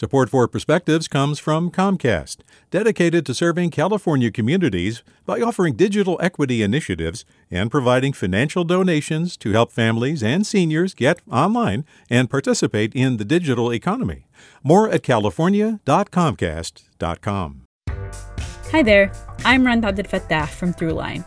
Support for Perspectives comes from Comcast, dedicated to serving California communities by offering digital equity initiatives and providing financial donations to help families and seniors get online and participate in the digital economy. More at california.comcast.com. Hi there, I'm Rund Abdelfatah from Throughline.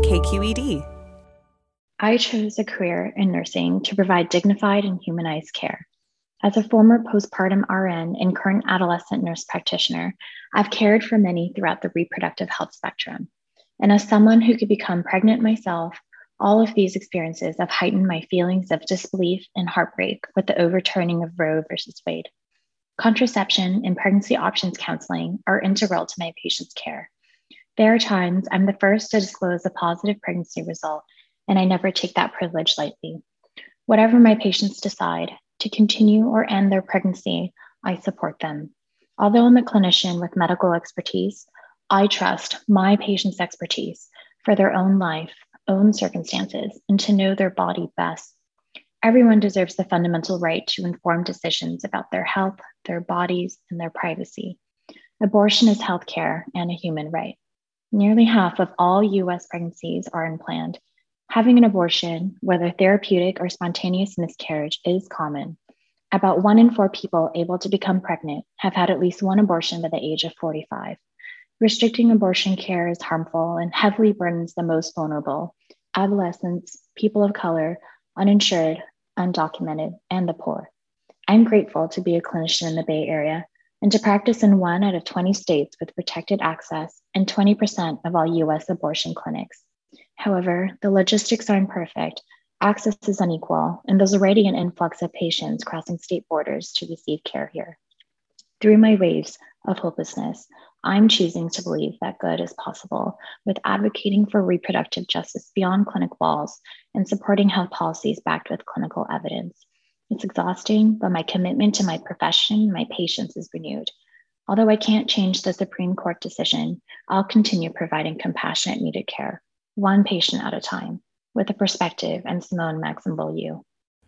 KQED. I chose a career in nursing to provide dignified and humanized care. As a former postpartum RN and current adolescent nurse practitioner, I've cared for many throughout the reproductive health spectrum. And as someone who could become pregnant myself, all of these experiences have heightened my feelings of disbelief and heartbreak with the overturning of Roe versus Wade. Contraception and pregnancy options counseling are integral to my patients' care. There are times I'm the first to disclose a positive pregnancy result, and I never take that privilege lightly. Whatever my patients decide, to continue or end their pregnancy, I support them. Although I'm a clinician with medical expertise, I trust my patients' expertise for their own life, own circumstances, and to know their body best. Everyone deserves the fundamental right to informed decisions about their health, their bodies, and their privacy. Abortion is healthcare and a human right. Nearly half of all US pregnancies are unplanned. Having an abortion, whether therapeutic or spontaneous miscarriage, is common. About one in four people able to become pregnant have had at least one abortion by the age of 45. Restricting abortion care is harmful and heavily burdens the most vulnerable adolescents, people of color, uninsured, undocumented, and the poor. I'm grateful to be a clinician in the Bay Area and to practice in one out of 20 states with protected access and 20% of all US abortion clinics. However, the logistics are imperfect, access is unequal, and there's already an influx of patients crossing state borders to receive care here. Through my waves of hopelessness, I'm choosing to believe that good is possible with advocating for reproductive justice beyond clinic walls and supporting health policies backed with clinical evidence. It's exhausting, but my commitment to my profession, my patience is renewed. Although I can't change the Supreme Court decision, I'll continue providing compassionate needed care, one patient at a time, with a perspective and Simone Maxim Beaulieu.